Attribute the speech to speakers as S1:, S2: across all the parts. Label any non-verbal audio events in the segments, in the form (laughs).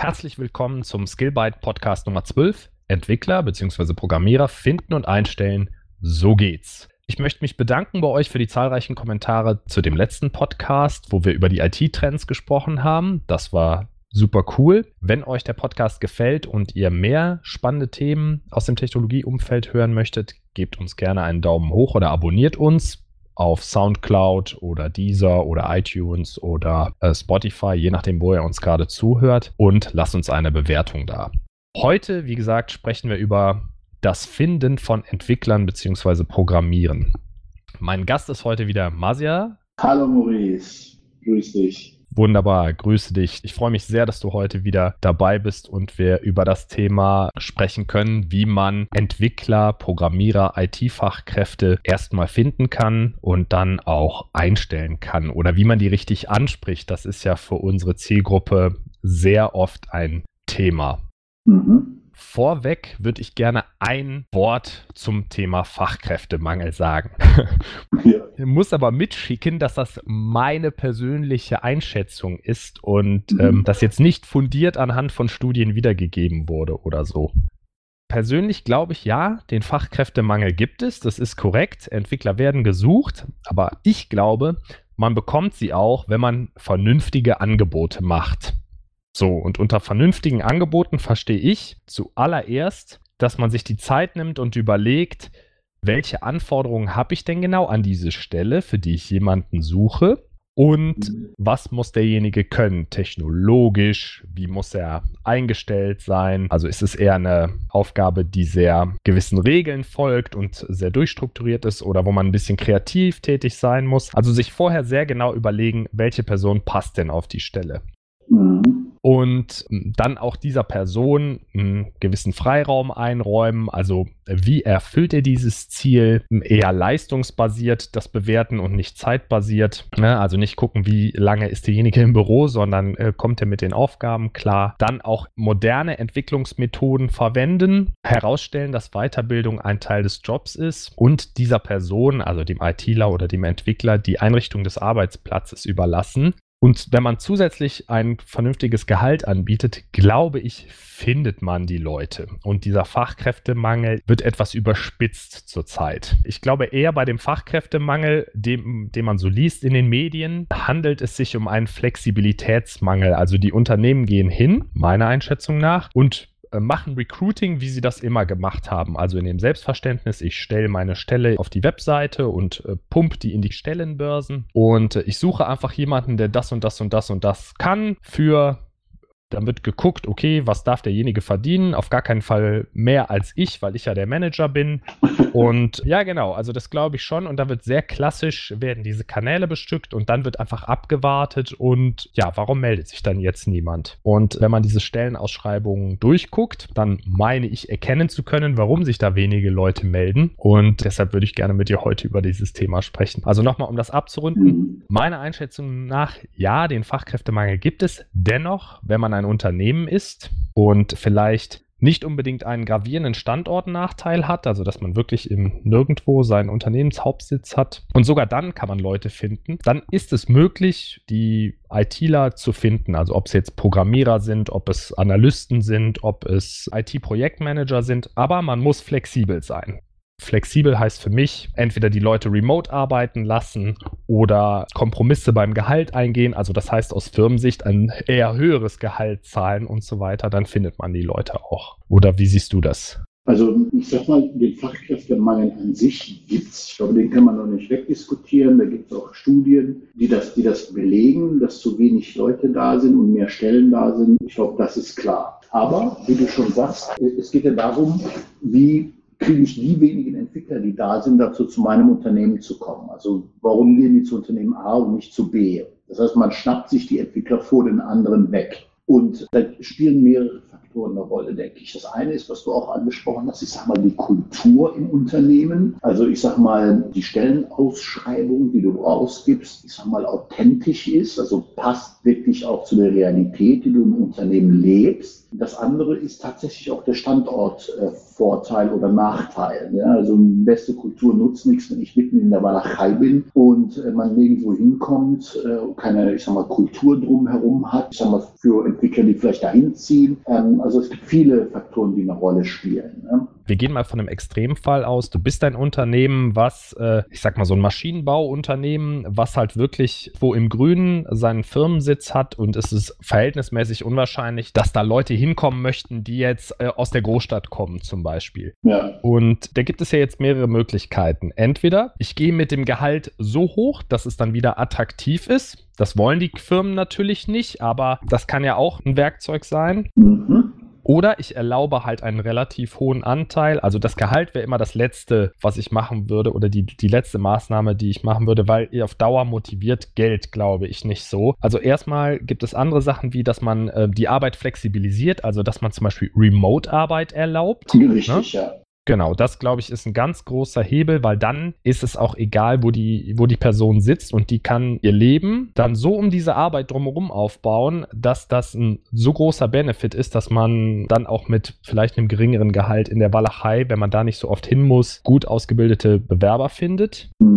S1: Herzlich willkommen zum Skillbyte Podcast Nummer 12. Entwickler bzw. Programmierer finden und einstellen. So geht's. Ich möchte mich bedanken bei euch für die zahlreichen Kommentare zu dem letzten Podcast, wo wir über die IT-Trends gesprochen haben. Das war super cool. Wenn euch der Podcast gefällt und ihr mehr spannende Themen aus dem Technologieumfeld hören möchtet, gebt uns gerne einen Daumen hoch oder abonniert uns auf SoundCloud oder Deezer oder iTunes oder äh, Spotify, je nachdem, wo ihr uns gerade zuhört und lasst uns eine Bewertung da. Heute, wie gesagt, sprechen wir über das Finden von Entwicklern bzw. Programmieren. Mein Gast ist heute wieder Masia.
S2: Hallo Maurice, grüß dich.
S1: Wunderbar, grüße dich. Ich freue mich sehr, dass du heute wieder dabei bist und wir über das Thema sprechen können, wie man Entwickler, Programmierer, IT-Fachkräfte erstmal finden kann und dann auch einstellen kann oder wie man die richtig anspricht. Das ist ja für unsere Zielgruppe sehr oft ein Thema. Mhm. Vorweg würde ich gerne ein Wort zum Thema Fachkräftemangel sagen. Ja. Ich muss aber mitschicken, dass das meine persönliche Einschätzung ist und mhm. ähm, das jetzt nicht fundiert anhand von Studien wiedergegeben wurde oder so. Persönlich glaube ich, ja, den Fachkräftemangel gibt es, das ist korrekt. Entwickler werden gesucht, aber ich glaube, man bekommt sie auch, wenn man vernünftige Angebote macht. So, und unter vernünftigen Angeboten verstehe ich zuallererst, dass man sich die Zeit nimmt und überlegt, welche Anforderungen habe ich denn genau an diese Stelle, für die ich jemanden suche? Und was muss derjenige können? Technologisch? Wie muss er eingestellt sein? Also ist es eher eine Aufgabe, die sehr gewissen Regeln folgt und sehr durchstrukturiert ist oder wo man ein bisschen kreativ tätig sein muss? Also sich vorher sehr genau überlegen, welche Person passt denn auf die Stelle. Mhm und dann auch dieser Person einen gewissen Freiraum einräumen. Also wie erfüllt er dieses Ziel? Eher leistungsbasiert das bewerten und nicht zeitbasiert. Ne? Also nicht gucken, wie lange ist derjenige im Büro, sondern äh, kommt er mit den Aufgaben klar. Dann auch moderne Entwicklungsmethoden verwenden, herausstellen, dass Weiterbildung ein Teil des Jobs ist und dieser Person, also dem ITler oder dem Entwickler, die Einrichtung des Arbeitsplatzes überlassen. Und wenn man zusätzlich ein vernünftiges Gehalt anbietet, glaube ich, findet man die Leute. Und dieser Fachkräftemangel wird etwas überspitzt zurzeit. Ich glaube eher bei dem Fachkräftemangel, dem, den man so liest in den Medien, handelt es sich um einen Flexibilitätsmangel. Also die Unternehmen gehen hin, meiner Einschätzung nach, und machen Recruiting, wie sie das immer gemacht haben. Also in dem Selbstverständnis, ich stelle meine Stelle auf die Webseite und äh, pump die in die Stellenbörsen und äh, ich suche einfach jemanden, der das und das und das und das kann für dann wird geguckt, okay, was darf derjenige verdienen? Auf gar keinen Fall mehr als ich, weil ich ja der Manager bin. (laughs) Und ja, genau, also das glaube ich schon. Und da wird sehr klassisch, werden diese Kanäle bestückt und dann wird einfach abgewartet. Und ja, warum meldet sich dann jetzt niemand? Und wenn man diese Stellenausschreibungen durchguckt, dann meine ich erkennen zu können, warum sich da wenige Leute melden. Und deshalb würde ich gerne mit dir heute über dieses Thema sprechen. Also nochmal, um das abzurunden. Mhm. Meiner Einschätzung nach, ja, den Fachkräftemangel gibt es. Dennoch, wenn man ein Unternehmen ist und vielleicht nicht unbedingt einen gravierenden Standortnachteil hat, also dass man wirklich im Nirgendwo seinen Unternehmenshauptsitz hat und sogar dann kann man Leute finden, dann ist es möglich, die ITler zu finden, also ob es jetzt Programmierer sind, ob es Analysten sind, ob es IT-Projektmanager sind, aber man muss flexibel sein. Flexibel heißt für mich, entweder die Leute remote arbeiten lassen oder Kompromisse beim Gehalt eingehen. Also das heißt aus Firmensicht ein eher höheres Gehalt zahlen und so weiter. Dann findet man die Leute auch. Oder wie siehst du das?
S2: Also ich sag mal, den Fachkräftemangel an sich gibt es. Ich glaube, den kann man noch nicht wegdiskutieren. Da gibt es auch Studien, die das, die das belegen, dass zu wenig Leute da sind und mehr Stellen da sind. Ich glaube, das ist klar. Aber wie du schon sagst, es geht ja darum, wie kriege ich die wenigen Entwickler, die da sind, dazu zu meinem Unternehmen zu kommen. Also warum gehen die zu Unternehmen A und nicht zu B? Das heißt, man schnappt sich die Entwickler vor den anderen weg. Und da spielen mehrere Faktoren eine Rolle, denke ich. Das eine ist, was du auch angesprochen hast, ich sag mal, die Kultur im Unternehmen. Also ich sag mal, die Stellenausschreibung, die du rausgibst, ich sag mal, authentisch ist, also passt wirklich auch zu der Realität, die du im Unternehmen lebst. Das andere ist tatsächlich auch der Standortvorteil äh, oder Nachteil. Ja? Also beste Kultur nutzt nichts, wenn ich mitten in der Walachei bin und äh, man nirgendwo hinkommt, äh, keine, ich sag mal, Kultur drumherum hat. Ich sag mal, für Entwickler, die vielleicht dahin ziehen. Ähm, also es gibt viele Faktoren, die eine Rolle spielen. Ne?
S1: Wir gehen mal von einem Extremfall aus. Du bist ein Unternehmen, was, äh, ich sag mal, so ein Maschinenbauunternehmen, was halt wirklich wo im Grünen seinen Firmensitz hat und es ist verhältnismäßig unwahrscheinlich, dass da Leute hinkommen möchten, die jetzt äh, aus der Großstadt kommen, zum Beispiel. Ja. Und da gibt es ja jetzt mehrere Möglichkeiten. Entweder ich gehe mit dem Gehalt so hoch, dass es dann wieder attraktiv ist. Das wollen die Firmen natürlich nicht, aber das kann ja auch ein Werkzeug sein. Mhm. Oder ich erlaube halt einen relativ hohen Anteil. Also das Gehalt wäre immer das Letzte, was ich machen würde oder die, die letzte Maßnahme, die ich machen würde, weil auf Dauer motiviert Geld, glaube ich, nicht so. Also erstmal gibt es andere Sachen, wie dass man äh, die Arbeit flexibilisiert, also dass man zum Beispiel Remote-Arbeit erlaubt.
S2: Richtig, ne? ja.
S1: Genau, das glaube ich ist ein ganz großer Hebel, weil dann ist es auch egal, wo die, wo die Person sitzt und die kann ihr Leben dann so um diese Arbeit drumherum aufbauen, dass das ein so großer Benefit ist, dass man dann auch mit vielleicht einem geringeren Gehalt in der Walachei, wenn man da nicht so oft hin muss, gut ausgebildete Bewerber findet. Mhm.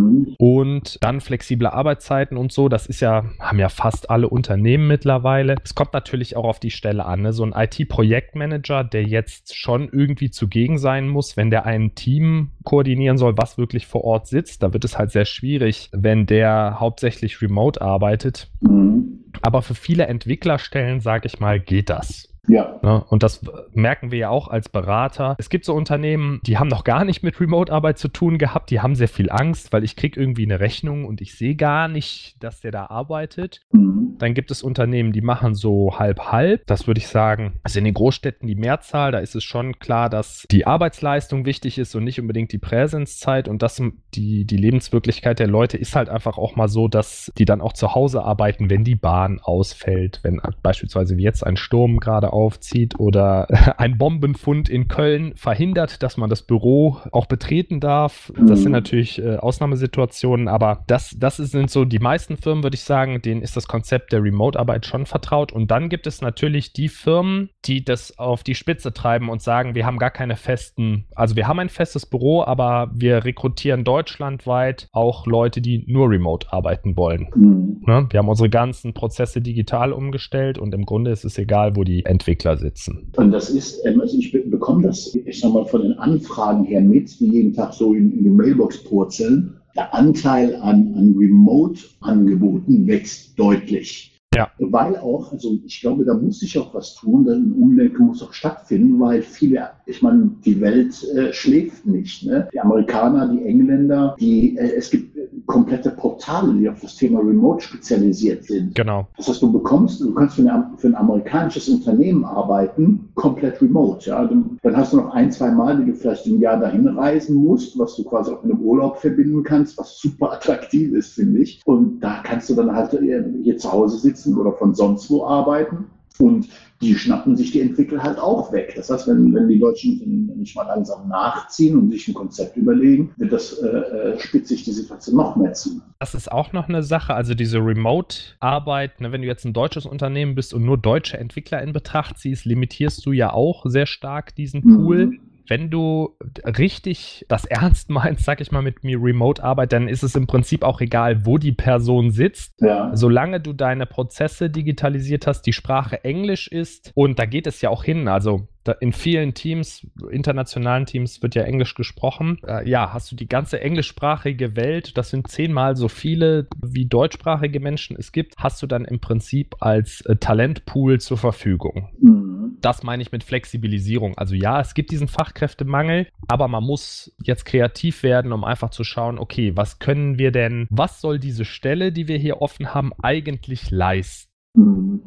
S1: Und dann flexible Arbeitszeiten und so, das ist ja, haben ja fast alle Unternehmen mittlerweile. Es kommt natürlich auch auf die Stelle an. Ne? So ein IT-Projektmanager, der jetzt schon irgendwie zugegen sein muss, wenn der ein Team koordinieren soll, was wirklich vor Ort sitzt, da wird es halt sehr schwierig, wenn der hauptsächlich remote arbeitet. Mhm. Aber für viele Entwicklerstellen, sage ich mal, geht das. Ja. Ne? Und das merken wir ja auch als Berater. Es gibt so Unternehmen, die haben noch gar nicht mit Remote-Arbeit zu tun gehabt. Die haben sehr viel Angst, weil ich kriege irgendwie eine Rechnung und ich sehe gar nicht, dass der da arbeitet. Mhm. Dann gibt es Unternehmen, die machen so halb-halb. Das würde ich sagen, also in den Großstädten die Mehrzahl. Da ist es schon klar, dass die Arbeitsleistung wichtig ist und nicht unbedingt die Präsenzzeit. Und das, die, die Lebenswirklichkeit der Leute ist halt einfach auch mal so, dass die dann auch zu Hause arbeiten, wenn die Bahn ausfällt. Wenn beispielsweise wie jetzt ein Sturm gerade aufzieht oder (laughs) ein Bombenfund in Köln verhindert, dass man das Büro auch betreten darf. Das sind mhm. natürlich äh, Ausnahmesituationen, aber das, das sind so die meisten Firmen, würde ich sagen, denen ist das Konzept der Remote-Arbeit schon vertraut. Und dann gibt es natürlich die Firmen, die das auf die Spitze treiben und sagen, wir haben gar keine festen, also wir haben ein festes Büro, aber wir rekrutieren deutschlandweit auch Leute, die nur remote arbeiten wollen. Mhm. Ne? Wir haben unsere ganzen Prozesse digital umgestellt und im Grunde ist es egal, wo die Entwickler Entwickler sitzen.
S2: Und das ist, ähm, also ich bekomme das, ich sag mal, von den Anfragen her mit, die jeden Tag so in, in die Mailbox purzeln. Der Anteil an, an Remote-Angeboten wächst deutlich. Ja. Weil auch, also ich glaube, da muss sich auch was tun, denn Umlenkung muss auch stattfinden, weil viele, ich meine, die Welt äh, schläft nicht. Ne? Die Amerikaner, die Engländer, die, äh, es gibt komplette Portale, die auf das Thema Remote spezialisiert sind.
S1: Genau.
S2: Das heißt, du bekommst, du kannst für, eine, für ein amerikanisches Unternehmen arbeiten, komplett remote. Ja? Dann, dann hast du noch ein, zwei Mal, die du vielleicht im Jahr dahin reisen musst, was du quasi auch mit einem Urlaub verbinden kannst, was super attraktiv ist, finde ich. Und da kannst du dann halt äh, hier zu Hause sitzen oder von sonst wo arbeiten. Und die schnappen sich die Entwickler halt auch weg. Das heißt, wenn, wenn die Deutschen nicht mal langsam nachziehen und sich ein Konzept überlegen, wird das äh, äh, spitzt sich die Situation noch mehr zu.
S1: Das ist auch noch eine Sache. Also diese Remote-Arbeit, ne, wenn du jetzt ein deutsches Unternehmen bist und nur deutsche Entwickler in Betracht ziehst, limitierst du ja auch sehr stark diesen Pool. Mhm wenn du richtig das ernst (laughs) meinst, sag ich mal, mit mir Remote-Arbeit, dann ist es im Prinzip auch egal, wo die Person sitzt. Ja. Solange du deine Prozesse digitalisiert hast, die Sprache Englisch ist und da geht es ja auch hin. Also in vielen Teams, internationalen Teams wird ja Englisch gesprochen. Äh, ja, hast du die ganze englischsprachige Welt, das sind zehnmal so viele wie deutschsprachige Menschen es gibt, hast du dann im Prinzip als äh, Talentpool zur Verfügung. Mhm. Das meine ich mit Flexibilisierung. Also ja, es gibt diesen Fachkräftemangel, aber man muss jetzt kreativ werden, um einfach zu schauen, okay, was können wir denn, was soll diese Stelle, die wir hier offen haben, eigentlich leisten? Mhm.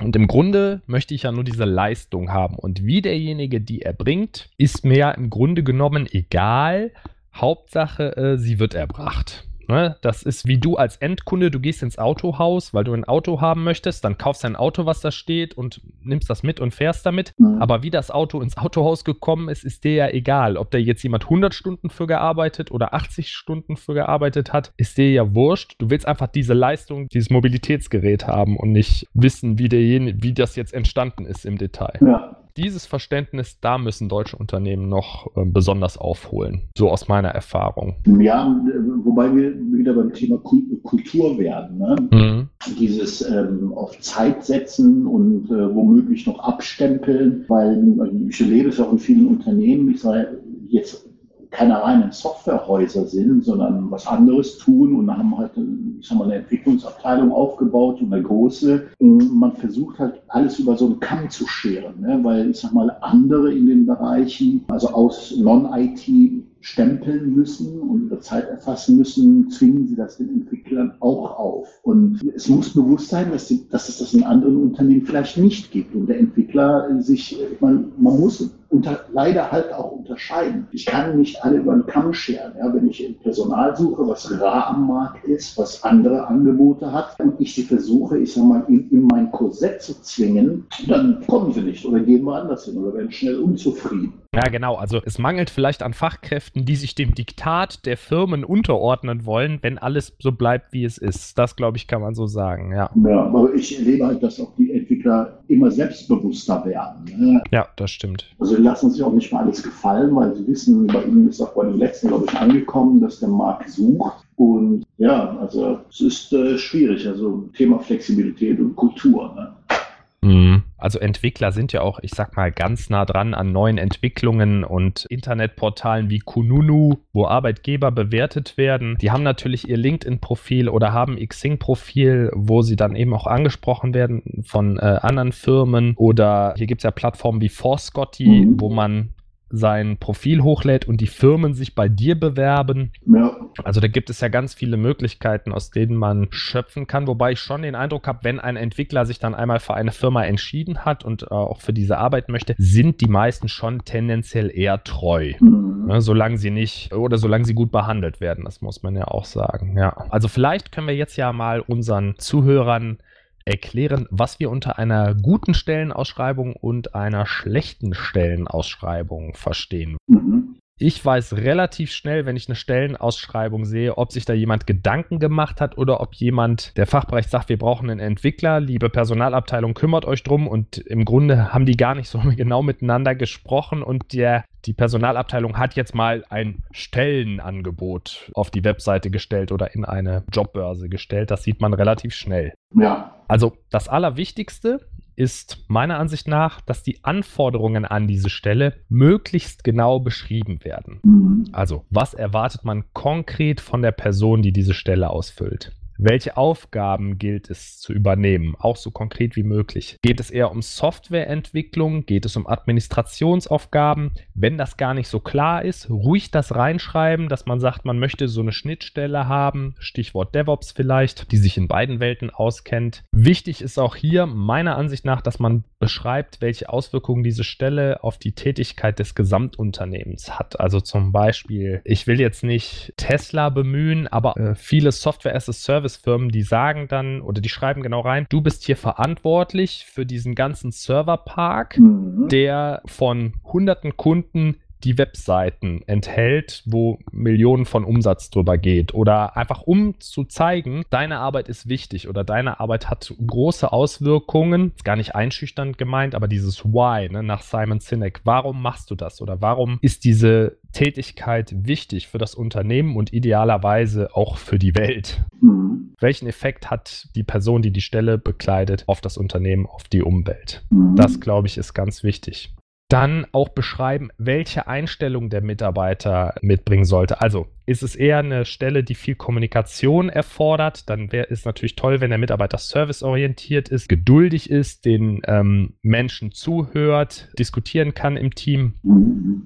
S1: Und im Grunde möchte ich ja nur diese Leistung haben. Und wie derjenige die erbringt, ist mir ja im Grunde genommen egal. Hauptsache, äh, sie wird erbracht. Ne? Das ist wie du als Endkunde, du gehst ins Autohaus, weil du ein Auto haben möchtest, dann kaufst ein Auto, was da steht und nimmst das mit und fährst damit. Mhm. Aber wie das Auto ins Autohaus gekommen ist, ist dir ja egal. Ob da jetzt jemand 100 Stunden für gearbeitet oder 80 Stunden für gearbeitet hat, ist dir ja wurscht. Du willst einfach diese Leistung, dieses Mobilitätsgerät haben und nicht wissen, wie, derjenige, wie das jetzt entstanden ist im Detail. Ja dieses Verständnis, da müssen deutsche Unternehmen noch äh, besonders aufholen. So aus meiner Erfahrung.
S2: Ja, wobei wir wieder beim Thema Kultur werden. Ne? Mhm. Dieses ähm, auf Zeit setzen und äh, womöglich noch abstempeln, weil ich erlebe es auch in vielen Unternehmen, ich sage jetzt keine reinen Softwarehäuser sind, sondern was anderes tun und haben halt ich sag mal, eine Entwicklungsabteilung aufgebaut und eine große. Und man versucht halt alles über so einen Kamm zu scheren, ne? weil ich sag mal, andere in den Bereichen, also aus Non-IT stempeln müssen und ihre Zeit erfassen müssen, zwingen sie das den Entwicklern auch auf. Und es muss bewusst sein, dass, die, dass es das in anderen Unternehmen vielleicht nicht gibt und der Entwickler sich, man, man muss unter, leider halt auch unterscheiden. Ich kann nicht alle über den Kamm scheren. Ja, wenn ich Personal suche, was rar am Markt ist, was andere Angebote hat und ich sie versuche, ich sag mal, in, in mein Korsett zu zwingen, dann kommen sie nicht oder gehen woanders hin oder werden schnell unzufrieden.
S1: Ja, genau. Also es mangelt vielleicht an Fachkräften, die sich dem Diktat der Firmen unterordnen wollen, wenn alles so bleibt, wie es ist. Das, glaube ich, kann man so sagen, ja.
S2: Ja, aber ich erlebe halt, dass auch die Entwickler immer selbstbewusster werden. Ne?
S1: Ja, das stimmt.
S2: Also lassen sich auch nicht mal alles gefallen, weil sie wissen, bei ihnen ist auch bei den letzten, glaube ich, angekommen, dass der Markt sucht. Und ja, also es ist äh, schwierig. Also Thema Flexibilität und Kultur. Ne?
S1: Mhm. Also Entwickler sind ja auch, ich sag mal, ganz nah dran an neuen Entwicklungen und Internetportalen wie Kununu, wo Arbeitgeber bewertet werden. Die haben natürlich ihr LinkedIn-Profil oder haben Xing-Profil, wo sie dann eben auch angesprochen werden von äh, anderen Firmen. Oder hier gibt es ja Plattformen wie Forscotty, mhm. wo man sein Profil hochlädt und die Firmen sich bei dir bewerben. Ja. Also da gibt es ja ganz viele Möglichkeiten, aus denen man schöpfen kann, wobei ich schon den Eindruck habe, wenn ein Entwickler sich dann einmal für eine Firma entschieden hat und äh, auch für diese Arbeit möchte, sind die meisten schon tendenziell eher treu. Mhm. Ne, solange sie nicht oder solange sie gut behandelt werden, das muss man ja auch sagen. Ja. Also vielleicht können wir jetzt ja mal unseren Zuhörern erklären, was wir unter einer guten Stellenausschreibung und einer schlechten Stellenausschreibung verstehen. Mhm. Ich weiß relativ schnell, wenn ich eine Stellenausschreibung sehe, ob sich da jemand Gedanken gemacht hat oder ob jemand, der Fachbereich sagt, wir brauchen einen Entwickler, liebe Personalabteilung, kümmert euch drum und im Grunde haben die gar nicht so (laughs) genau miteinander gesprochen und der, die Personalabteilung hat jetzt mal ein Stellenangebot auf die Webseite gestellt oder in eine Jobbörse gestellt. Das sieht man relativ schnell. Ja. Also das Allerwichtigste ist meiner Ansicht nach, dass die Anforderungen an diese Stelle möglichst genau beschrieben werden. Mhm. Also, was erwartet man konkret von der Person, die diese Stelle ausfüllt? Welche Aufgaben gilt es zu übernehmen? Auch so konkret wie möglich. Geht es eher um Softwareentwicklung? Geht es um Administrationsaufgaben? Wenn das gar nicht so klar ist, ruhig das reinschreiben, dass man sagt, man möchte so eine Schnittstelle haben, Stichwort DevOps vielleicht, die sich in beiden Welten auskennt. Wichtig ist auch hier meiner Ansicht nach, dass man beschreibt, welche Auswirkungen diese Stelle auf die Tätigkeit des Gesamtunternehmens hat. Also zum Beispiel, ich will jetzt nicht Tesla bemühen, aber äh, viele Software as Service Servicefirmen, die sagen dann oder die schreiben genau rein, du bist hier verantwortlich für diesen ganzen Serverpark, mhm. der von hunderten Kunden die Webseiten enthält, wo Millionen von Umsatz drüber geht. Oder einfach um zu zeigen, deine Arbeit ist wichtig oder deine Arbeit hat große Auswirkungen. Ist gar nicht einschüchternd gemeint, aber dieses Why ne, nach Simon Sinek. Warum machst du das? Oder warum ist diese Tätigkeit wichtig für das Unternehmen und idealerweise auch für die Welt? Mhm. Welchen Effekt hat die Person, die die Stelle bekleidet, auf das Unternehmen, auf die Umwelt? Mhm. Das, glaube ich, ist ganz wichtig. Dann auch beschreiben, welche Einstellung der Mitarbeiter mitbringen sollte. Also ist es eher eine Stelle, die viel Kommunikation erfordert, dann wäre es natürlich toll, wenn der Mitarbeiter serviceorientiert ist, geduldig ist, den ähm, Menschen zuhört, diskutieren kann im Team,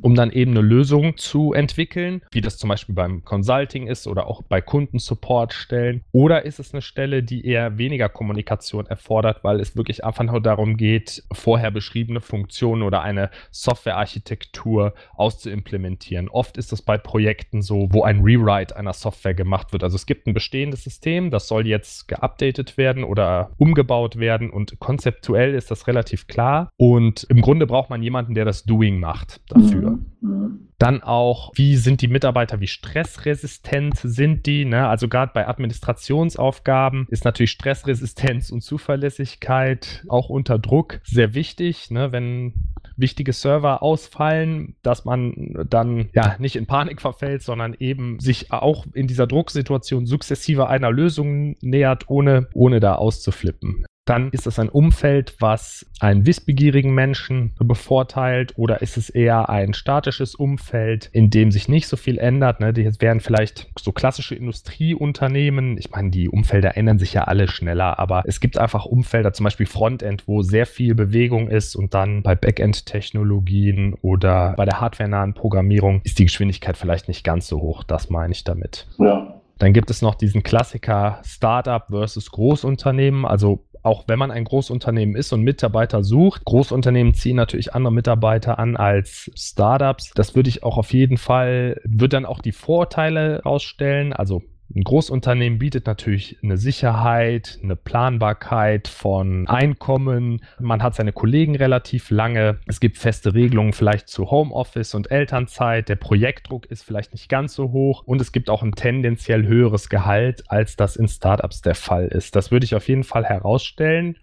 S1: um dann eben eine Lösung zu entwickeln, wie das zum Beispiel beim Consulting ist oder auch bei Kundensupport stellen. Oder ist es eine Stelle, die eher weniger Kommunikation erfordert, weil es wirklich einfach nur darum geht, vorher beschriebene Funktionen oder eine Softwarearchitektur auszuimplementieren. Oft ist das bei Projekten so, wo ein Rewrite einer Software gemacht wird. Also es gibt ein bestehendes System, das soll jetzt geupdatet werden oder umgebaut werden und konzeptuell ist das relativ klar. Und im Grunde braucht man jemanden, der das Doing macht dafür. Mhm. Mhm. Dann auch, wie sind die Mitarbeiter, wie stressresistent sind die? Ne? Also gerade bei Administrationsaufgaben ist natürlich Stressresistenz und Zuverlässigkeit auch unter Druck sehr wichtig. Ne? Wenn wichtige Server ausfallen, dass man dann ja. nicht in Panik verfällt, sondern eben sich auch in dieser Drucksituation sukzessive einer Lösung nähert, ohne, ohne da auszuflippen dann ist es ein Umfeld, was einen wissbegierigen Menschen bevorteilt oder ist es eher ein statisches Umfeld, in dem sich nicht so viel ändert? Ne? Das wären vielleicht so klassische Industrieunternehmen. Ich meine, die Umfelder ändern sich ja alle schneller, aber es gibt einfach Umfelder, zum Beispiel Frontend, wo sehr viel Bewegung ist und dann bei Backend-Technologien oder bei der hardwarenahen Programmierung ist die Geschwindigkeit vielleicht nicht ganz so hoch. Das meine ich damit. Ja. Dann gibt es noch diesen Klassiker Startup versus Großunternehmen. Also auch wenn man ein Großunternehmen ist und Mitarbeiter sucht, Großunternehmen ziehen natürlich andere Mitarbeiter an als Startups. Das würde ich auch auf jeden Fall, würde dann auch die Vorteile rausstellen. Also ein Großunternehmen bietet natürlich eine Sicherheit, eine Planbarkeit von Einkommen. Man hat seine Kollegen relativ lange. Es gibt feste Regelungen vielleicht zu Homeoffice und Elternzeit. Der Projektdruck ist vielleicht nicht ganz so hoch und es gibt auch ein tendenziell höheres Gehalt, als das in Startups der Fall ist. Das würde ich auf jeden Fall herausstellen.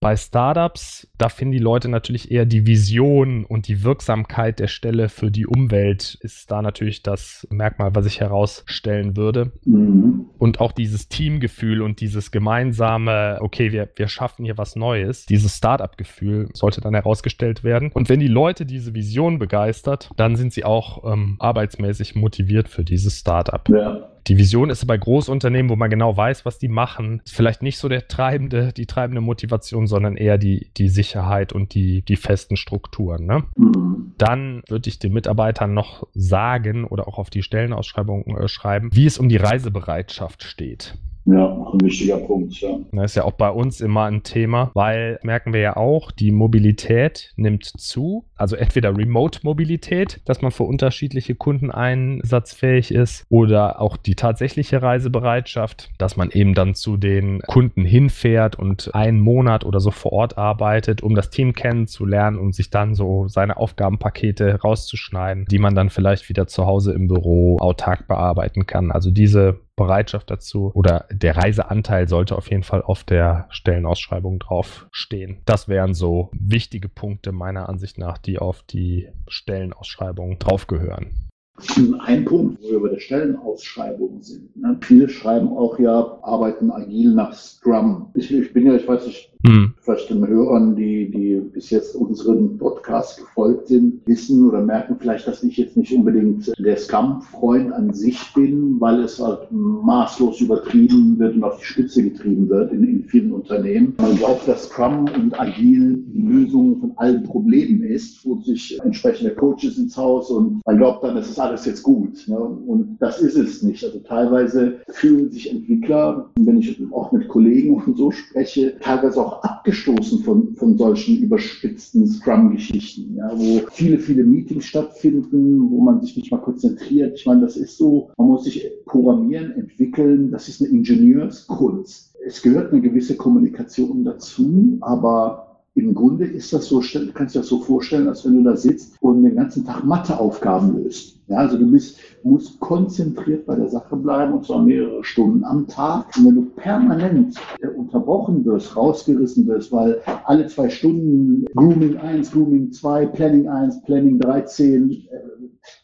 S1: Bei Startups, da finden die Leute natürlich eher die Vision und die Wirksamkeit der Stelle für die Umwelt ist da natürlich das Merkmal, was ich herausstellen würde. Mhm. Und auch dieses Teamgefühl und dieses gemeinsame, okay, wir, wir schaffen hier was Neues, dieses Startup-Gefühl sollte dann herausgestellt werden. Und wenn die Leute diese Vision begeistert, dann sind sie auch ähm, arbeitsmäßig motiviert für dieses Startup. Ja. Die Vision ist bei Großunternehmen, wo man genau weiß, was die machen, ist vielleicht nicht so der treibende, die treibende Motivation, sondern eher die, die Sicherheit und die, die festen Strukturen. Ne? Mhm. Dann würde ich den Mitarbeitern noch sagen oder auch auf die Stellenausschreibung äh, schreiben, wie es um die Reisebereitschaft steht.
S2: Ja, ein wichtiger Punkt, ja.
S1: Das ist ja auch bei uns immer ein Thema, weil merken wir ja auch, die Mobilität nimmt zu. Also entweder Remote-Mobilität, dass man für unterschiedliche Kunden einsatzfähig ist, oder auch die tatsächliche Reisebereitschaft, dass man eben dann zu den Kunden hinfährt und einen Monat oder so vor Ort arbeitet, um das Team kennenzulernen und sich dann so seine Aufgabenpakete rauszuschneiden, die man dann vielleicht wieder zu Hause im Büro autark bearbeiten kann. Also diese Bereitschaft dazu oder der Reiseanteil sollte auf jeden Fall auf der Stellenausschreibung draufstehen. Das wären so wichtige Punkte meiner Ansicht nach, die auf die Stellenausschreibung draufgehören.
S2: Ein Punkt, wo wir bei der Stellenausschreibung sind. Ne? Viele schreiben auch ja, arbeiten agil nach Scrum. Ich, ich bin ja, ich weiß nicht, hm. Vielleicht den Hörern, die, die bis jetzt unseren Podcast gefolgt sind, wissen oder merken vielleicht, dass ich jetzt nicht unbedingt der Scrum-Freund an sich bin, weil es halt maßlos übertrieben wird und auf die Spitze getrieben wird in, in vielen Unternehmen. Man glaubt, dass Scrum und agil die Lösung von allen Problemen ist, holt sich entsprechende Coaches ins Haus und man glaubt dann, es ist alles jetzt gut. Ne? Und das ist es nicht. Also teilweise fühlen sich Entwickler, wenn ich auch mit Kollegen und so spreche, teilweise auch abgestoßen von, von solchen überspitzten Scrum-Geschichten, ja, wo viele, viele Meetings stattfinden, wo man sich nicht mal konzentriert. Ich meine, das ist so, man muss sich programmieren, entwickeln, das ist eine Ingenieurskunst. Es gehört eine gewisse Kommunikation dazu, aber im Grunde ist das so, du kannst dir das so vorstellen, als wenn du da sitzt und den ganzen Tag Matheaufgaben löst. Ja, also du bist, musst konzentriert bei der Sache bleiben und zwar mehrere Stunden am Tag. Und wenn du permanent unterbrochen wirst, rausgerissen wirst, weil alle zwei Stunden Grooming 1, Grooming 2, Planning 1, Planning 13,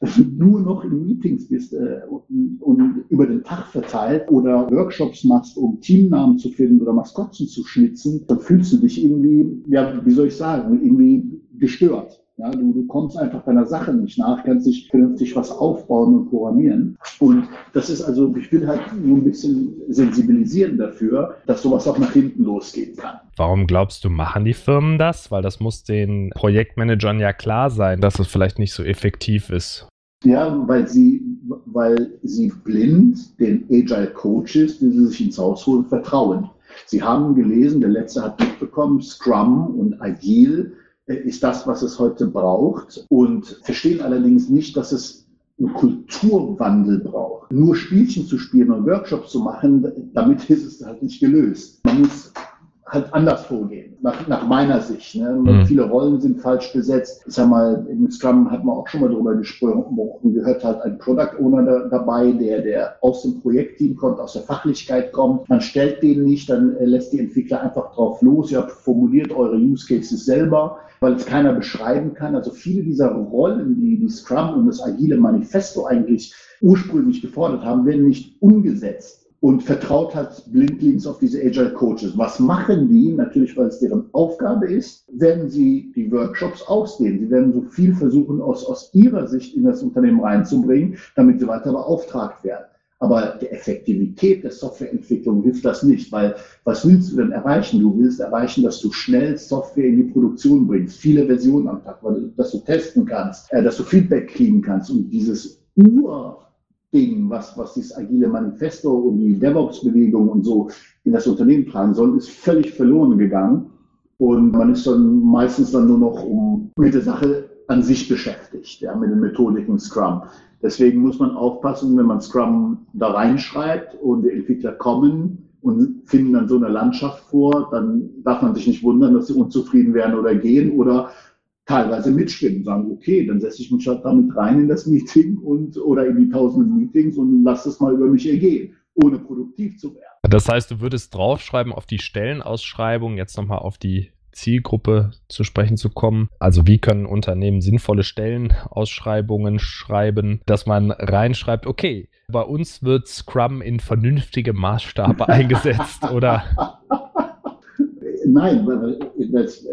S2: dass (laughs) du nur noch in Meetings bist äh, und, und, über den Tag verteilt oder Workshops machst, um Teamnamen zu finden oder Maskottchen zu schnitzen, dann fühlst du dich irgendwie, ja, wie soll ich sagen, irgendwie gestört. Ja, du, du kommst einfach deiner Sache nicht nach, kannst dich vernünftig was aufbauen und programmieren. Und das ist also, ich will halt nur ein bisschen sensibilisieren dafür, dass sowas auch nach hinten losgehen kann.
S1: Warum glaubst du, machen die Firmen das? Weil das muss den Projektmanagern ja klar sein, dass es vielleicht nicht so effektiv ist.
S2: Ja, weil sie, weil sie blind den Agile Coaches, die sie sich ins Haus holen, vertrauen. Sie haben gelesen, der letzte hat mitbekommen, Scrum und Agile ist das, was es heute braucht und verstehen allerdings nicht, dass es einen Kulturwandel braucht. Nur Spielchen zu spielen und Workshops zu machen, damit ist es halt nicht gelöst. Man muss halt anders vorgehen, nach, nach meiner Sicht. Ne? Mhm. Viele Rollen sind falsch besetzt. Ich sag mal, im Scrum hat man auch schon mal darüber gesprochen, gehört halt ein Product Owner da, dabei, der, der aus dem Projektteam kommt, aus der Fachlichkeit kommt. Man stellt den nicht, dann äh, lässt die Entwickler einfach drauf los. Ihr formuliert eure Use Cases selber, weil es keiner beschreiben kann. Also viele dieser Rollen, die die Scrum und das agile Manifesto eigentlich ursprünglich gefordert haben, werden nicht umgesetzt und vertraut hat blindlings auf diese Agile Coaches. Was machen die? Natürlich, weil es deren Aufgabe ist, werden sie die Workshops ausdehnen. Sie werden so viel versuchen, aus, aus ihrer Sicht in das Unternehmen reinzubringen, damit sie weiter beauftragt werden. Aber der Effektivität der Softwareentwicklung hilft das nicht, weil was willst du denn erreichen? Du willst erreichen, dass du schnell Software in die Produktion bringst, viele Versionen am Tag, weil, dass du testen kannst, äh, dass du Feedback kriegen kannst und dieses Ur Ding, was, was dieses agile Manifesto und die DevOps-Bewegung und so in das Unternehmen tragen sollen, ist völlig verloren gegangen. Und man ist dann meistens dann nur noch um, mit der Sache an sich beschäftigt, ja, mit den Methodiken Scrum. Deswegen muss man aufpassen, wenn man Scrum da reinschreibt und die Entwickler kommen und finden dann so eine Landschaft vor, dann darf man sich nicht wundern, dass sie unzufrieden werden oder gehen oder teilweise mitstimmen, sagen, okay, dann setze ich mich halt damit rein in das Meeting und oder in die tausenden Meetings und lasse es mal über mich ergehen, ohne produktiv zu werden.
S1: Das heißt, du würdest draufschreiben auf die Stellenausschreibung, jetzt nochmal auf die Zielgruppe zu sprechen zu kommen. Also wie können Unternehmen sinnvolle Stellenausschreibungen schreiben, dass man reinschreibt, okay, bei uns wird Scrum in vernünftigem Maßstab (laughs) eingesetzt oder?
S2: Nein, das,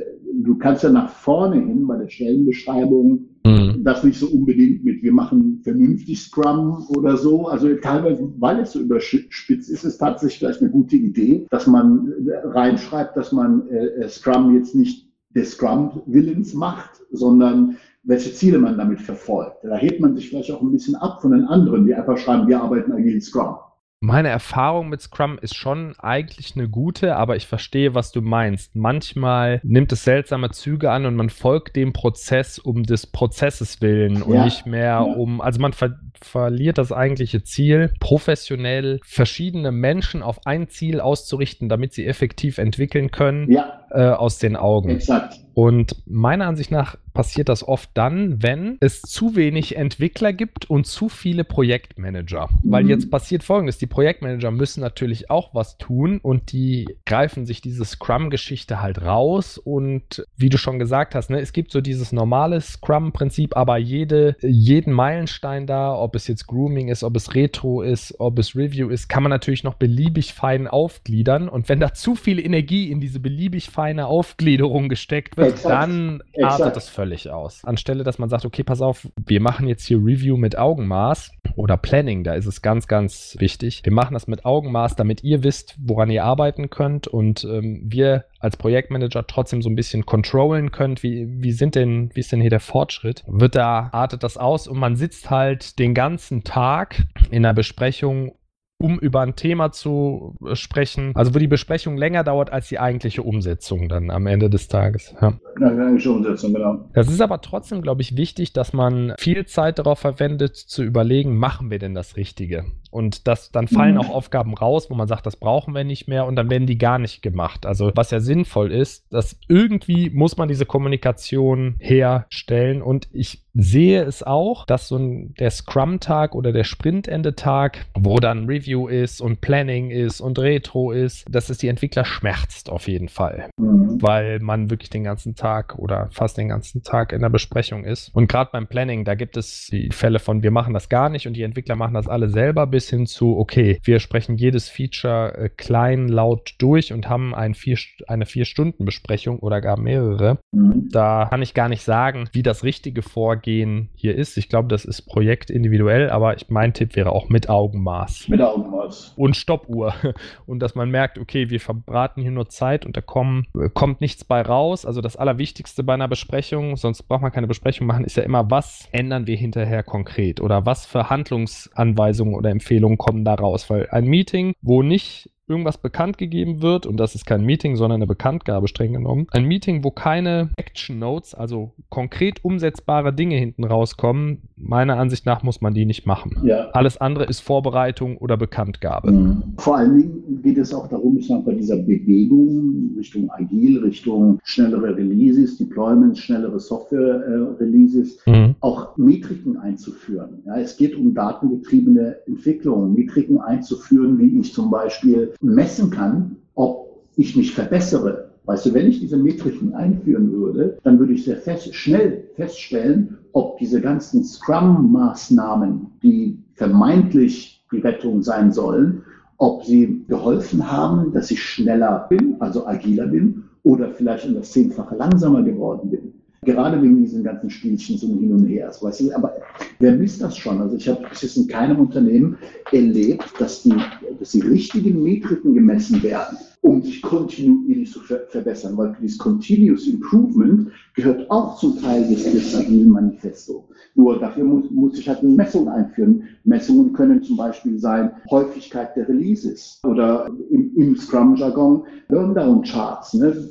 S2: du kannst ja nach vorne hin bei der Stellenbeschreibung mhm. das nicht so unbedingt mit, wir machen vernünftig Scrum oder so. Also teilweise, weil es so überspitzt ist, ist es tatsächlich vielleicht eine gute Idee, dass man reinschreibt, dass man äh, Scrum jetzt nicht des Scrum-Willens macht, sondern welche Ziele man damit verfolgt. Da hebt man sich vielleicht auch ein bisschen ab von den anderen, die einfach schreiben, wir arbeiten agil Scrum.
S1: Meine Erfahrung mit Scrum ist schon eigentlich eine gute, aber ich verstehe, was du meinst. Manchmal nimmt es seltsame Züge an und man folgt dem Prozess um des Prozesses willen und ja. nicht mehr um, also man ver verliert das eigentliche Ziel, professionell verschiedene Menschen auf ein Ziel auszurichten, damit sie effektiv entwickeln können, ja. äh, aus den Augen. Exakt. Und meiner Ansicht nach passiert das oft dann, wenn es zu wenig Entwickler gibt und zu viele Projektmanager. Mhm. Weil jetzt passiert folgendes: Die Projektmanager müssen natürlich auch was tun und die greifen sich diese Scrum-Geschichte halt raus. Und wie du schon gesagt hast, ne, es gibt so dieses normale Scrum-Prinzip, aber jede, jeden Meilenstein da, ob es jetzt Grooming ist, ob es Retro ist, ob es Review ist, kann man natürlich noch beliebig fein aufgliedern. Und wenn da zu viel Energie in diese beliebig feine Aufgliederung gesteckt wird, Exakt. dann artet das völlig aus. Anstelle, dass man sagt, okay, pass auf, wir machen jetzt hier Review mit Augenmaß oder Planning, da ist es ganz, ganz wichtig. Wir machen das mit Augenmaß, damit ihr wisst, woran ihr arbeiten könnt und ähm, wir als Projektmanager trotzdem so ein bisschen controllen könnt, wie, wie sind denn, wie ist denn hier der Fortschritt? Wird da, artet das aus und man sitzt halt den ganzen Tag in der Besprechung um über ein Thema zu äh, sprechen. Also wo die Besprechung länger dauert als die eigentliche Umsetzung dann am Ende des Tages. Ja. Ja, die eigentliche Umsetzung, genau. Das ist aber trotzdem, glaube ich, wichtig, dass man viel Zeit darauf verwendet, zu überlegen, machen wir denn das Richtige? Und das, dann fallen mhm. auch Aufgaben raus, wo man sagt, das brauchen wir nicht mehr und dann werden die gar nicht gemacht. Also was ja sinnvoll ist, dass irgendwie muss man diese Kommunikation herstellen und ich sehe es auch, dass so ein, der Scrum-Tag oder der Sprintende-Tag, wo dann Review ist und Planning ist und Retro ist, dass es die Entwickler schmerzt auf jeden Fall. Mhm. Weil man wirklich den ganzen Tag oder fast den ganzen Tag in der Besprechung ist. Und gerade beim Planning, da gibt es die Fälle von, wir machen das gar nicht und die Entwickler machen das alle selber, bis hin zu, okay, wir sprechen jedes Feature äh, klein, laut durch und haben ein vier, eine Vier-Stunden-Besprechung oder gar mehrere. Mhm. Da kann ich gar nicht sagen, wie das richtige Vorgehen Vorgehen hier ist. Ich glaube, das ist projektindividuell, aber ich, mein Tipp wäre auch mit Augenmaß. Mit Augenmaß. Und Stoppuhr. (laughs) Und dass man merkt, okay, wir verbraten hier nur Zeit und da kommen, kommt nichts bei raus. Also das Allerwichtigste bei einer Besprechung, sonst braucht man keine Besprechung machen, ist ja immer, was ändern wir hinterher konkret oder was für Handlungsanweisungen oder Empfehlungen kommen da raus. Weil ein Meeting, wo nicht irgendwas bekannt gegeben wird, und das ist kein Meeting, sondern eine Bekanntgabe streng genommen, ein Meeting, wo keine Action Notes, also konkret umsetzbare Dinge hinten rauskommen, meiner Ansicht nach muss man die nicht machen. Ja. Alles andere ist Vorbereitung oder Bekanntgabe.
S2: Mhm. Vor allen Dingen geht es auch darum, ich sage, bei dieser Bewegung Richtung Agil, Richtung schnellere Releases, Deployments, schnellere Software-Releases, äh, mhm. auch Metriken einzuführen. Ja, es geht um datengetriebene Entwicklung, Metriken einzuführen, wie ich zum Beispiel messen kann, ob ich mich verbessere Weißt du, wenn ich diese Metriken einführen würde, dann würde ich sehr fest, schnell feststellen, ob diese ganzen Scrum-Maßnahmen, die vermeintlich die Rettung sein sollen, ob sie geholfen haben, dass ich schneller bin, also agiler bin, oder vielleicht um das Zehnfache langsamer geworden bin. Gerade wegen diesen ganzen Spielchen so hin und her. Weißt du, aber wer misst das schon? Also ich habe bis jetzt in keinem Unternehmen erlebt, dass die, dass die richtigen Metriken gemessen werden, um sich kontinuierlich zu ver verbessern, weil dieses Continuous Improvement gehört auch zum Teil des, des agilen Manifesto. Nur dafür muss, muss ich halt eine Messung einführen. Messungen können zum Beispiel sein Häufigkeit der Releases oder im, im Scrum-Jargon Burndown-Charts. Ne?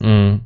S2: Mhm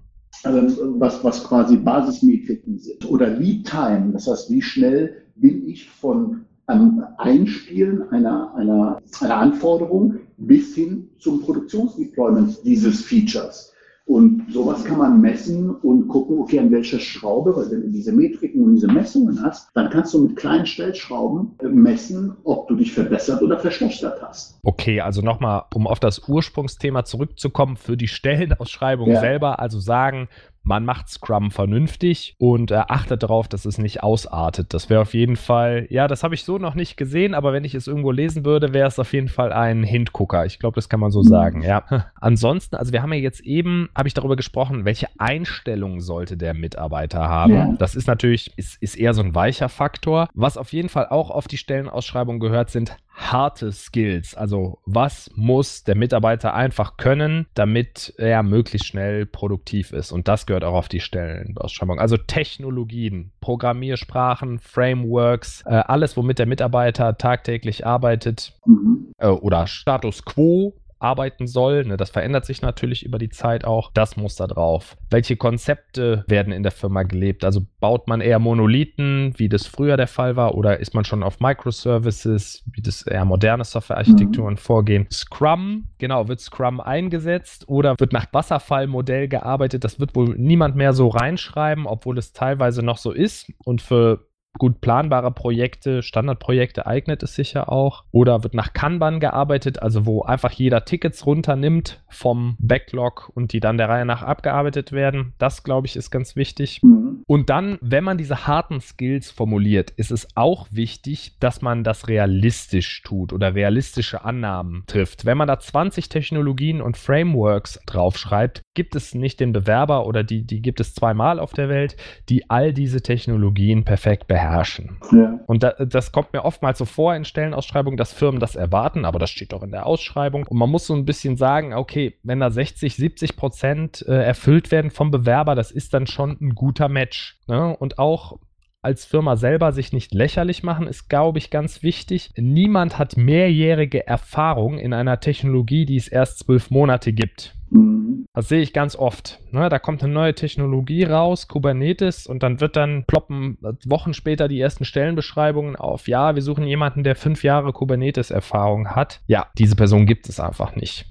S2: was, was quasi Basismetriken sind. Oder Lead Time, das heißt, wie schnell bin ich von einem Einspielen einer, einer, einer Anforderung bis hin zum Produktionsdeployment dieses Features. Und sowas kann man messen und gucken, okay, an welcher Schraube, weil wenn du diese Metriken und diese Messungen hast, dann kannst du mit kleinen Stellschrauben äh, messen, ob du dich verbessert oder verschlechtert hast.
S1: Okay, also nochmal, um auf das Ursprungsthema zurückzukommen, für die Stellenausschreibung ja. selber, also sagen, man macht Scrum vernünftig und äh, achtet darauf, dass es nicht ausartet. Das wäre auf jeden Fall, ja, das habe ich so noch nicht gesehen, aber wenn ich es irgendwo lesen würde, wäre es auf jeden Fall ein Hintgucker. Ich glaube, das kann man so mhm. sagen, ja. (laughs) Ansonsten, also wir haben ja jetzt eben, habe ich darüber gesprochen, welche Einstellung sollte der Mitarbeiter haben. Ja. Das ist natürlich, ist, ist eher so ein weicher Faktor. Was auf jeden Fall auch auf die Stellenausschreibung gehört, sind harte Skills. Also was muss der Mitarbeiter einfach können, damit er möglichst schnell produktiv ist. Und das gehört auch auf die Stellenausschreibung. Also Technologien, Programmiersprachen, Frameworks, äh, alles, womit der Mitarbeiter tagtäglich arbeitet. Mhm. Äh, oder Status Quo arbeiten soll. Ne, das verändert sich natürlich über die Zeit auch. Das muss da drauf. Welche Konzepte werden in der Firma gelebt? Also baut man eher Monolithen, wie das früher der Fall war, oder ist man schon auf Microservices, wie das eher moderne Softwarearchitekturen mhm. vorgehen? Scrum, genau, wird Scrum eingesetzt oder wird nach Wasserfallmodell gearbeitet? Das wird wohl niemand mehr so reinschreiben, obwohl es teilweise noch so ist. Und für gut planbare Projekte, Standardprojekte eignet es sich ja auch. Oder wird nach Kanban gearbeitet, also wo einfach jeder Tickets runternimmt vom Backlog und die dann der Reihe nach abgearbeitet werden. Das, glaube ich, ist ganz wichtig. Mhm. Und dann, wenn man diese harten Skills formuliert, ist es auch wichtig, dass man das realistisch tut oder realistische Annahmen trifft. Wenn man da 20 Technologien und Frameworks draufschreibt, gibt es nicht den Bewerber oder die, die gibt es zweimal auf der Welt, die all diese Technologien perfekt beherrschen. Ja. Und da, das kommt mir oftmals so vor in Stellenausschreibungen, dass Firmen das erwarten, aber das steht auch in der Ausschreibung. Und man muss so ein bisschen sagen, okay, wenn da 60, 70 Prozent äh, erfüllt werden vom Bewerber, das ist dann schon ein guter Match. Ne? Und auch als Firma selber sich nicht lächerlich machen, ist, glaube ich, ganz wichtig. Niemand hat mehrjährige Erfahrung in einer Technologie, die es erst zwölf Monate gibt. Mhm. Das sehe ich ganz oft. Ne? Da kommt eine neue Technologie raus, Kubernetes, und dann wird dann ploppen Wochen später die ersten Stellenbeschreibungen auf. Ja, wir suchen jemanden, der fünf Jahre Kubernetes-Erfahrung hat. Ja, diese Person gibt es einfach nicht.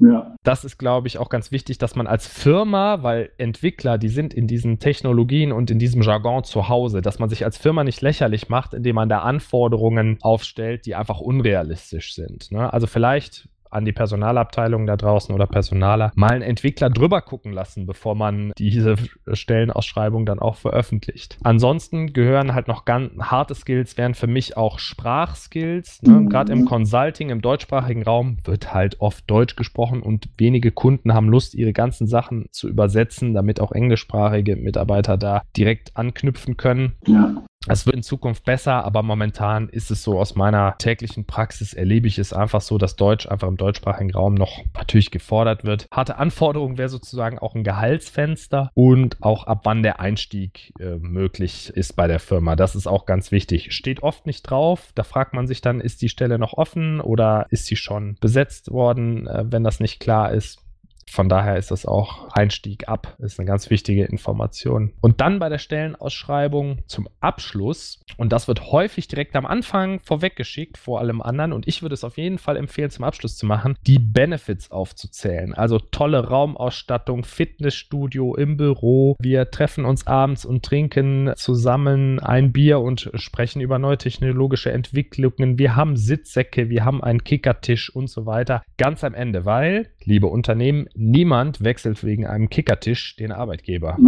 S1: Ja. Das ist, glaube ich, auch ganz wichtig, dass man als Firma, weil Entwickler, die sind in diesen Technologien und in diesem Jargon zu Hause, dass man sich als Firma nicht lächerlich macht, indem man da Anforderungen aufstellt, die einfach unrealistisch sind. Ne? Also vielleicht an die Personalabteilung da draußen oder Personaler mal einen Entwickler drüber gucken lassen, bevor man diese Stellenausschreibung dann auch veröffentlicht. Ansonsten gehören halt noch ganz harte Skills, wären für mich auch Sprachskills. Ne? Mhm. Gerade im Consulting, im deutschsprachigen Raum wird halt oft Deutsch gesprochen und wenige Kunden haben Lust, ihre ganzen Sachen zu übersetzen, damit auch englischsprachige Mitarbeiter da direkt anknüpfen können. Ja. Es wird in Zukunft besser, aber momentan ist es so aus meiner täglichen Praxis erlebe ich es einfach so, dass Deutsch einfach im deutschsprachigen Raum noch natürlich gefordert wird. Harte Anforderung wäre sozusagen auch ein Gehaltsfenster und auch ab wann der Einstieg äh, möglich ist bei der Firma. Das ist auch ganz wichtig. Steht oft nicht drauf. Da fragt man sich dann, ist die Stelle noch offen oder ist sie schon besetzt worden, äh, wenn das nicht klar ist Von daher ist das auch Einstieg ab. Ist eine ganz wichtige Information. Und dann bei der Stellenausschreibung zum Abschluss, und das wird häufig direkt am Anfang vorweggeschickt vor allem anderen, und ich würde es auf jeden Fall empfehlen, zum Abschluss zu machen, die Benefits aufzuzählen. Also tolle Raumausstattung, Fitnessstudio im Büro. Wir treffen uns abends und trinken zusammen ein Bier und sprechen über neue technologische Entwicklungen. Wir haben Sitzsäcke, wir haben einen Kickertisch und so weiter. Ganz am Ende, weil, liebe Unternehmen, niemand wechselt wegen einem Kickertisch den Arbeitgeber. (laughs)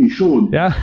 S2: Ich schon.
S1: Ja.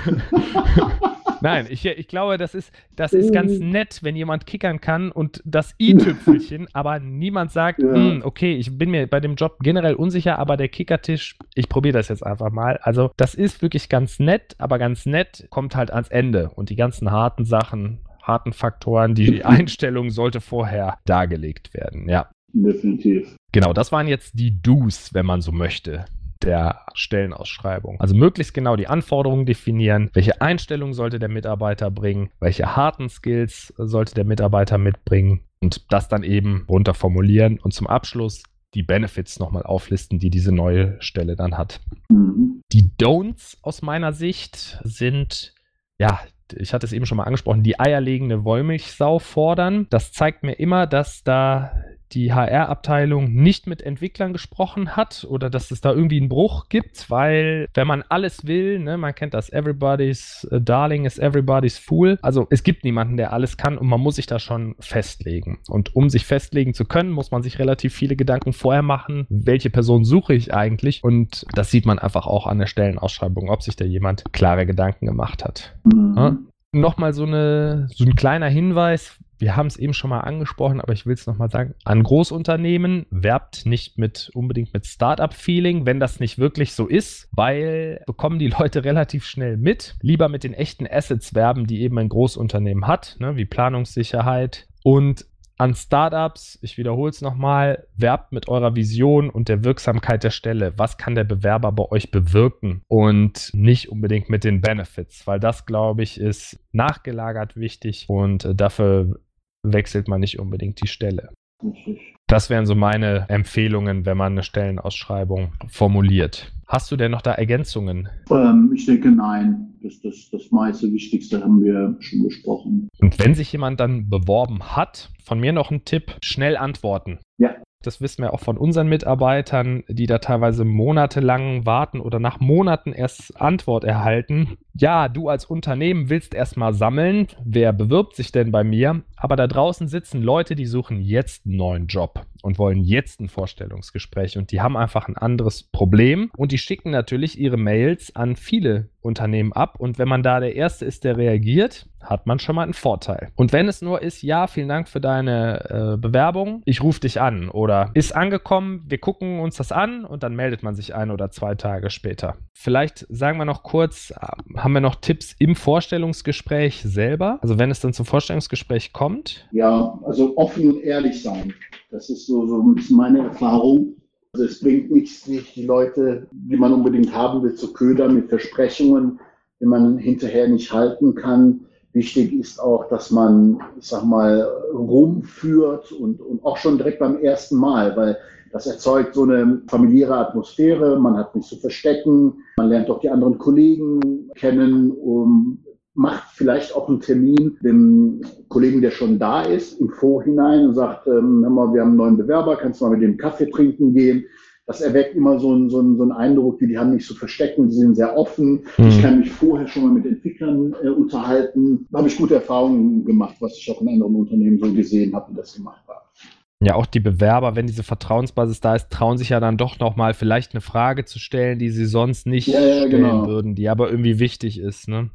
S1: (laughs) Nein, ich, ich glaube, das ist, das ist ganz nett, wenn jemand kickern kann und das i-Tüpfelchen, (laughs) aber niemand sagt, ja. hm, okay, ich bin mir bei dem Job generell unsicher, aber der Kickertisch, ich probiere das jetzt einfach mal. Also, das ist wirklich ganz nett, aber ganz nett kommt halt ans Ende und die ganzen harten Sachen, harten Faktoren, die Einstellung sollte vorher dargelegt werden, ja.
S2: Definitiv.
S1: Genau, das waren jetzt die Do's, wenn man so möchte der Stellenausschreibung. Also möglichst genau die Anforderungen definieren, welche Einstellungen sollte der Mitarbeiter bringen, welche harten Skills sollte der Mitarbeiter mitbringen und das dann eben runter formulieren und zum Abschluss die Benefits nochmal auflisten, die diese neue Stelle dann hat. Mhm. Die Don'ts aus meiner Sicht sind, ja, ich hatte es eben schon mal angesprochen, die eierlegende Wollmilchsau fordern. Das zeigt mir immer, dass da die HR-Abteilung nicht mit Entwicklern gesprochen hat oder dass es da irgendwie einen Bruch gibt, weil wenn man alles will, ne, man kennt das, everybody's darling is everybody's fool. Also es gibt niemanden, der alles kann und man muss sich da schon festlegen. Und um sich festlegen zu können, muss man sich relativ viele Gedanken vorher machen, welche Person suche ich eigentlich und das sieht man einfach auch an der Stellenausschreibung, ob sich da jemand klare Gedanken gemacht hat. Mhm. Ja? Nochmal so, eine, so ein kleiner Hinweis, wir haben es eben schon mal angesprochen, aber ich will es nochmal sagen, an Großunternehmen werbt nicht mit unbedingt mit Startup-Feeling, wenn das nicht wirklich so ist, weil bekommen die Leute (laughs) relativ schnell mit. Lieber mit den echten Assets werben, die eben ein Großunternehmen hat, ne, wie Planungssicherheit. Und an Startups, ich wiederhole es nochmal, werbt mit eurer Vision und der Wirksamkeit der Stelle. Was kann der Bewerber bei euch bewirken? Und nicht unbedingt mit den Benefits, weil das, glaube ich, ist nachgelagert wichtig und äh, dafür wechselt man nicht unbedingt die Stelle. Das wären so meine Empfehlungen, wenn man eine Stellenausschreibung formuliert. Hast du denn noch da Ergänzungen?
S2: Ähm, ich denke nein. Das, das, das meiste Wichtigste haben wir schon besprochen.
S1: Und wenn sich jemand dann beworben hat, von mir noch ein Tipp, schnell antworten.
S2: Ja.
S1: Das wissen wir auch von unseren Mitarbeitern, die da teilweise monatelang warten oder nach Monaten erst Antwort erhalten. Ja, du als Unternehmen willst erstmal sammeln, wer bewirbt sich denn bei mir? Aber da draußen sitzen Leute, die suchen jetzt einen neuen Job und wollen jetzt ein Vorstellungsgespräch und die haben einfach ein anderes Problem und die schicken natürlich ihre Mails an viele Unternehmen ab und wenn man da der Erste ist, der reagiert, hat man schon mal einen Vorteil. Und wenn es nur ist, ja, vielen Dank für deine äh, Bewerbung, ich rufe dich an oder ist angekommen, wir gucken uns das an und dann meldet man sich ein oder zwei Tage später. Vielleicht sagen wir noch kurz, äh, haben wir noch Tipps im Vorstellungsgespräch selber? Also wenn es dann zum Vorstellungsgespräch kommt?
S2: Ja, also offen und ehrlich sein. Das ist so, so ein bisschen meine Erfahrung. Also es bringt nichts, nicht die Leute, die man unbedingt haben will, zu ködern mit Versprechungen, die man hinterher nicht halten kann. Wichtig ist auch, dass man, ich sag mal, rumführt und, und auch schon direkt beim ersten Mal, weil das erzeugt so eine familiäre Atmosphäre. Man hat nichts zu verstecken. Man lernt auch die anderen Kollegen kennen. Um, macht vielleicht auch einen Termin dem Kollegen, der schon da ist, im Vorhinein und sagt, ähm, hör mal, wir haben einen neuen Bewerber, kannst du mal mit dem Kaffee trinken gehen? Das erweckt immer so einen, so einen, so einen Eindruck, wie die haben nicht zu verstecken, die sind sehr offen. Mhm. Ich kann mich vorher schon mal mit Entwicklern äh, unterhalten. Da habe ich gute Erfahrungen gemacht, was ich auch in anderen Unternehmen so gesehen habe, wie das gemacht war.
S1: Ja, auch die Bewerber, wenn diese Vertrauensbasis da ist, trauen sich ja dann doch nochmal vielleicht eine Frage zu stellen, die sie sonst nicht ja, ja, stellen genau. würden, die aber irgendwie wichtig ist, ne?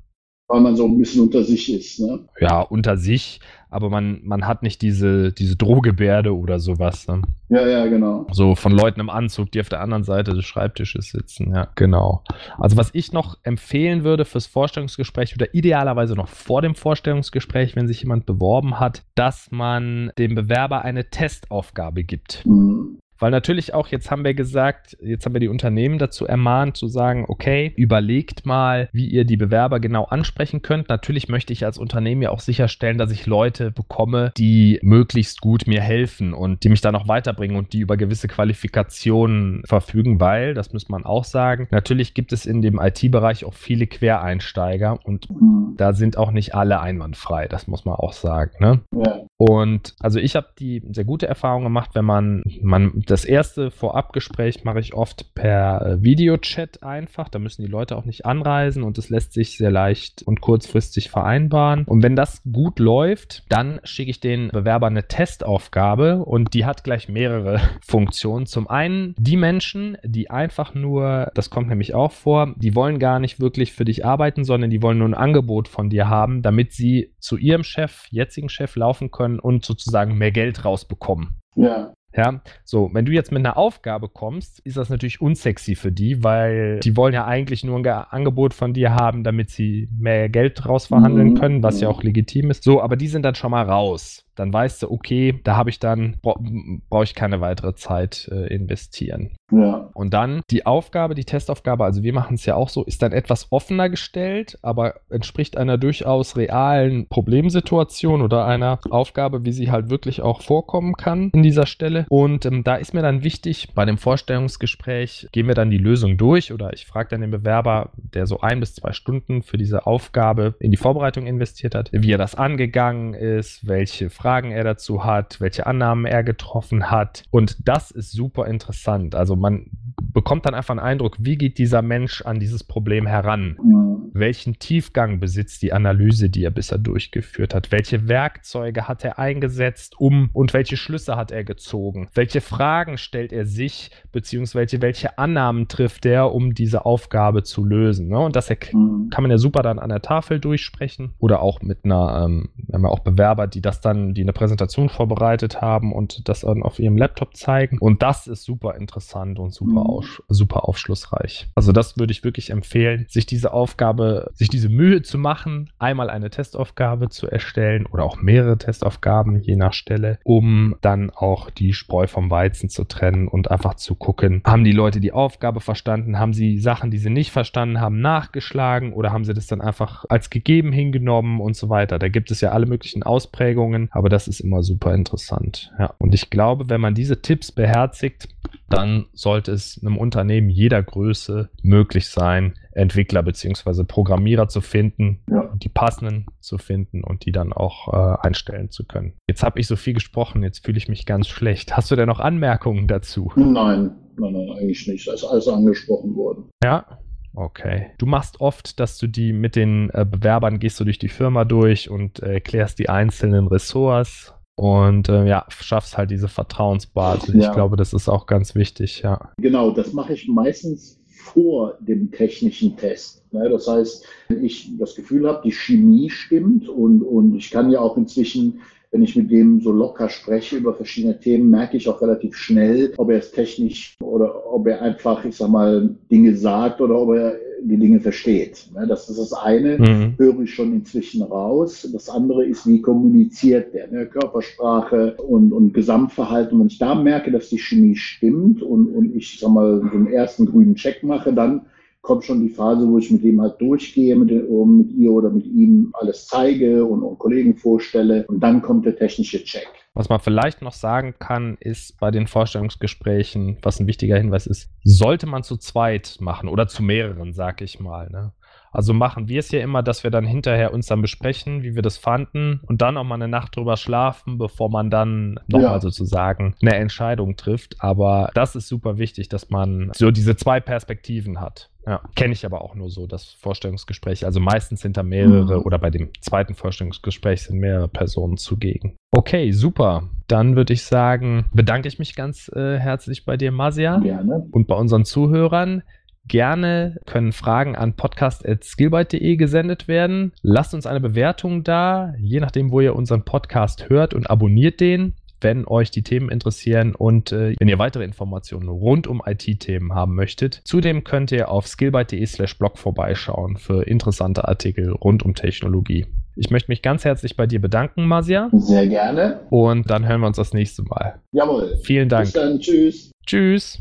S2: Weil man so ein bisschen unter sich ist. Ne?
S1: Ja, unter sich, aber man, man hat nicht diese, diese Drohgebärde oder sowas. Ne?
S2: Ja, ja, genau.
S1: So von Leuten im Anzug, die auf der anderen Seite des Schreibtisches sitzen. Ja, genau. Also was ich noch empfehlen würde fürs Vorstellungsgespräch oder idealerweise noch vor dem Vorstellungsgespräch, wenn sich jemand beworben hat, dass man dem Bewerber eine Testaufgabe gibt. Mhm Weil natürlich auch, jetzt haben wir gesagt, jetzt haben wir die Unternehmen dazu ermahnt, zu sagen, okay, überlegt mal, wie ihr die Bewerber genau ansprechen könnt. Natürlich möchte ich als Unternehmen ja auch sicherstellen, dass ich Leute bekomme, die möglichst gut mir helfen und die mich dann auch weiterbringen und die über gewisse Qualifikationen verfügen, weil, das muss man auch sagen, natürlich gibt es in dem IT-Bereich auch viele Quereinsteiger und mhm. da sind auch nicht alle einwandfrei, das muss man auch sagen. Ne? Ja. Und also ich habe die sehr gute Erfahrung gemacht, wenn man, man das erste Vorabgespräch mache ich oft per äh, Videochat einfach. Da müssen die Leute auch nicht anreisen und es lässt sich sehr leicht und kurzfristig vereinbaren. Und wenn das gut läuft, dann schicke ich den Bewerber eine Testaufgabe und die hat gleich mehrere (laughs) Funktionen. Zum einen die Menschen, die einfach nur, das kommt nämlich auch vor, die wollen gar nicht wirklich für dich arbeiten, sondern die wollen nur ein Angebot von dir haben, damit sie zu ihrem Chef, jetzigen Chef laufen können und sozusagen mehr Geld rausbekommen. Ja. Ja, so, wenn du jetzt mit einer Aufgabe kommst, ist das natürlich unsexy für die, weil die wollen ja eigentlich nur ein Angebot von dir haben, damit sie mehr Geld rausverhandeln mhm. können, was ja auch legitim ist. So, aber die sind dann schon mal raus dann weißt du, okay, da habe ich dann, brauche ich keine weitere Zeit äh, investieren. Ja. Und dann die Aufgabe, die Testaufgabe, also wir machen es ja auch so, ist dann etwas offener gestellt, aber entspricht einer durchaus realen Problemsituation oder einer Aufgabe, wie sie halt wirklich auch vorkommen kann in dieser Stelle. Und ähm, da ist mir dann wichtig, bei dem Vorstellungsgespräch gehen wir dann die Lösung durch oder ich frage dann den Bewerber, der so ein bis zwei Stunden für diese Aufgabe in die Vorbereitung investiert hat, wie er das angegangen ist, welche Fragen er dazu hat, welche Annahmen er getroffen hat. Und das ist super interessant. Also man bekommt dann einfach einen Eindruck, wie geht dieser Mensch an dieses Problem heran? Mhm. Welchen Tiefgang besitzt die Analyse, die er bisher durchgeführt hat? Welche Werkzeuge hat er eingesetzt, um und welche Schlüsse hat er gezogen? Welche Fragen stellt er sich, beziehungsweise welche Annahmen trifft er, um diese Aufgabe zu lösen? Ne? Und das mhm. kann man ja super dann an der Tafel durchsprechen oder auch mit einer, ähm, wir haben ja auch Bewerber, die das dann, die eine Präsentation vorbereitet haben und das dann auf ihrem Laptop zeigen. Und das ist super interessant und super, mhm. auf, super aufschlussreich. Also das würde ich wirklich empfehlen, sich diese Aufgabe, sich diese Mühe zu machen, einmal eine Testaufgabe zu erstellen oder auch mehrere Testaufgaben, je nach Stelle, um dann auch die Spreu vom Weizen zu trennen und einfach zu gucken, haben die Leute die Aufgabe verstanden, haben sie Sachen, die sie nicht verstanden haben, nachgeschlagen oder haben sie das dann einfach als gegeben hingenommen und so weiter. Da gibt es ja alle möglichen Ausprägungen, aber das ist immer super interessant. Ja, und ich glaube, wenn man diese Tipps beherzigt, dann sollte es einem Unternehmen jeder Größe möglich sein, Entwickler bzw. Programmierer zu finden, ja. die passenden zu finden und die dann auch äh, einstellen zu können. Jetzt habe ich so viel gesprochen, jetzt fühle ich mich ganz schlecht. Hast du denn noch Anmerkungen dazu?
S2: Nein, nein, nein, eigentlich nicht. Da ist alles angesprochen worden.
S1: Ja, Okay. Du machst oft, dass du die mit den äh, Bewerbern gehst du durch die Firma durch und äh, klärst die einzelnen Ressorts und äh, ja, schaffst halt diese Vertrauensbasis. Ja. Ich glaube, das ist auch ganz wichtig, ja.
S2: Genau, das mache ich meistens vor dem technischen Test. Ne? Das heißt, wenn ich das Gefühl habe, die Chemie stimmt und, und ich kann ja auch inzwischen wenn ich mit dem so locker spreche über verschiedene Themen, merke ich auch relativ schnell, ob er es technisch oder ob er einfach, ich sag mal, Dinge sagt oder ob er die Dinge versteht. Ne, das ist das eine, mhm. höre ich schon inzwischen raus. Das andere ist, wie kommuniziert der, ne? Körpersprache und, und Gesamtverhalten. Wenn ich da merke, dass die Chemie stimmt und, und ich, sag mal, so einen ersten grünen Check mache, dann kommt schon die Phase, wo ich mit dem halt durchgehe, mit, mit ihr oder mit ihm alles zeige und, und Kollegen vorstelle. Und dann kommt der technische Check.
S1: Was man vielleicht noch sagen kann, ist bei den Vorstellungsgesprächen, was ein wichtiger Hinweis ist, sollte man zu zweit machen oder zu mehreren, sag ich mal. Ne? Also machen wir es ja immer, dass wir dann hinterher uns dann besprechen, wie wir das fanden und dann auch mal eine Nacht drüber schlafen, bevor man dann nochmal ja. sozusagen eine Entscheidung trifft. Aber das ist super wichtig, dass man so diese zwei Perspektiven hat. Ja, kenne ich aber auch nur so, das Vorstellungsgespräch. Also meistens sind da mehrere mhm. oder bei dem zweiten Vorstellungsgespräch sind mehrere Personen zugegen. Okay, super. Dann würde ich sagen, bedanke ich mich ganz äh, herzlich bei dir, Masia. Gerne. Und bei unseren Zuhörern. Gerne können Fragen an podcast.skillbyte.de gesendet werden. Lasst uns eine Bewertung da, je nachdem, wo ihr unseren Podcast hört und abonniert den wenn euch die Themen interessieren und äh, wenn ihr weitere Informationen rund um IT-Themen haben möchtet. Zudem könnt ihr auf skillbyte.de slash blog vorbeischauen für interessante Artikel rund um Technologie. Ich möchte mich ganz herzlich bei dir bedanken, Masia.
S2: Sehr gerne.
S1: Und dann hören wir uns das nächste Mal.
S2: Jawohl.
S1: Vielen Dank.
S2: Bis dann. Tschüss.
S1: Tschüss.